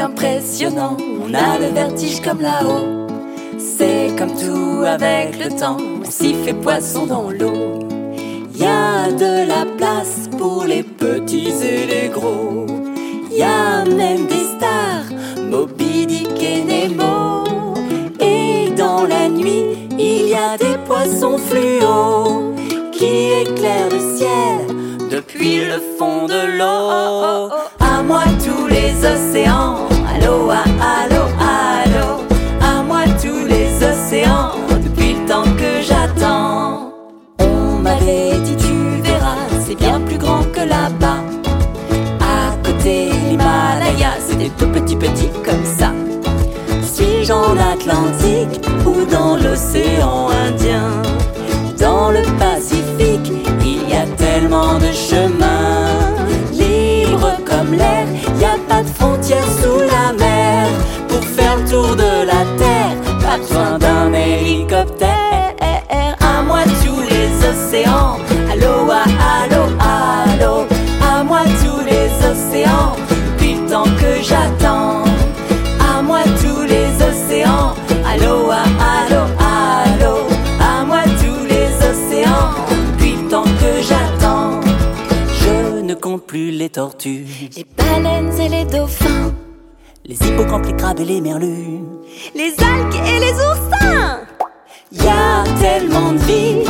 impressionnant, on a le vertige comme là-haut. C'est comme tout avec le temps, on s'y fait poisson dans l'eau. Y a de la place pour les petits et les gros. Y a même des stars, Moby Dick et Nemo. Et dans la nuit, il y a des poissons fluo qui éclairent le ciel depuis le fond de l'eau. À moi océans, ah, allô, allô. À moi tous les océans, depuis le temps que j'attends. On m'avait dit tu verras, c'est bien plus grand que là-bas. À côté l'Himalaya, des tout petits petits comme ça. Suis-je en Atlantique ou dans l'océan Indien? Dans le Pacifique, il y a tellement de chemins. Hélicoptère. À moi tous les océans, allô, ah, allô, allô. À moi tous les océans, depuis le temps que j'attends. À moi tous les océans, allô, ah, allô, allô. À moi tous les océans, depuis le temps que j'attends. Je ne compte plus les tortues, Les baleines et les dauphins, les hippocampes, les crabes et les merlus. les algues et les oursins y a tellement de vignes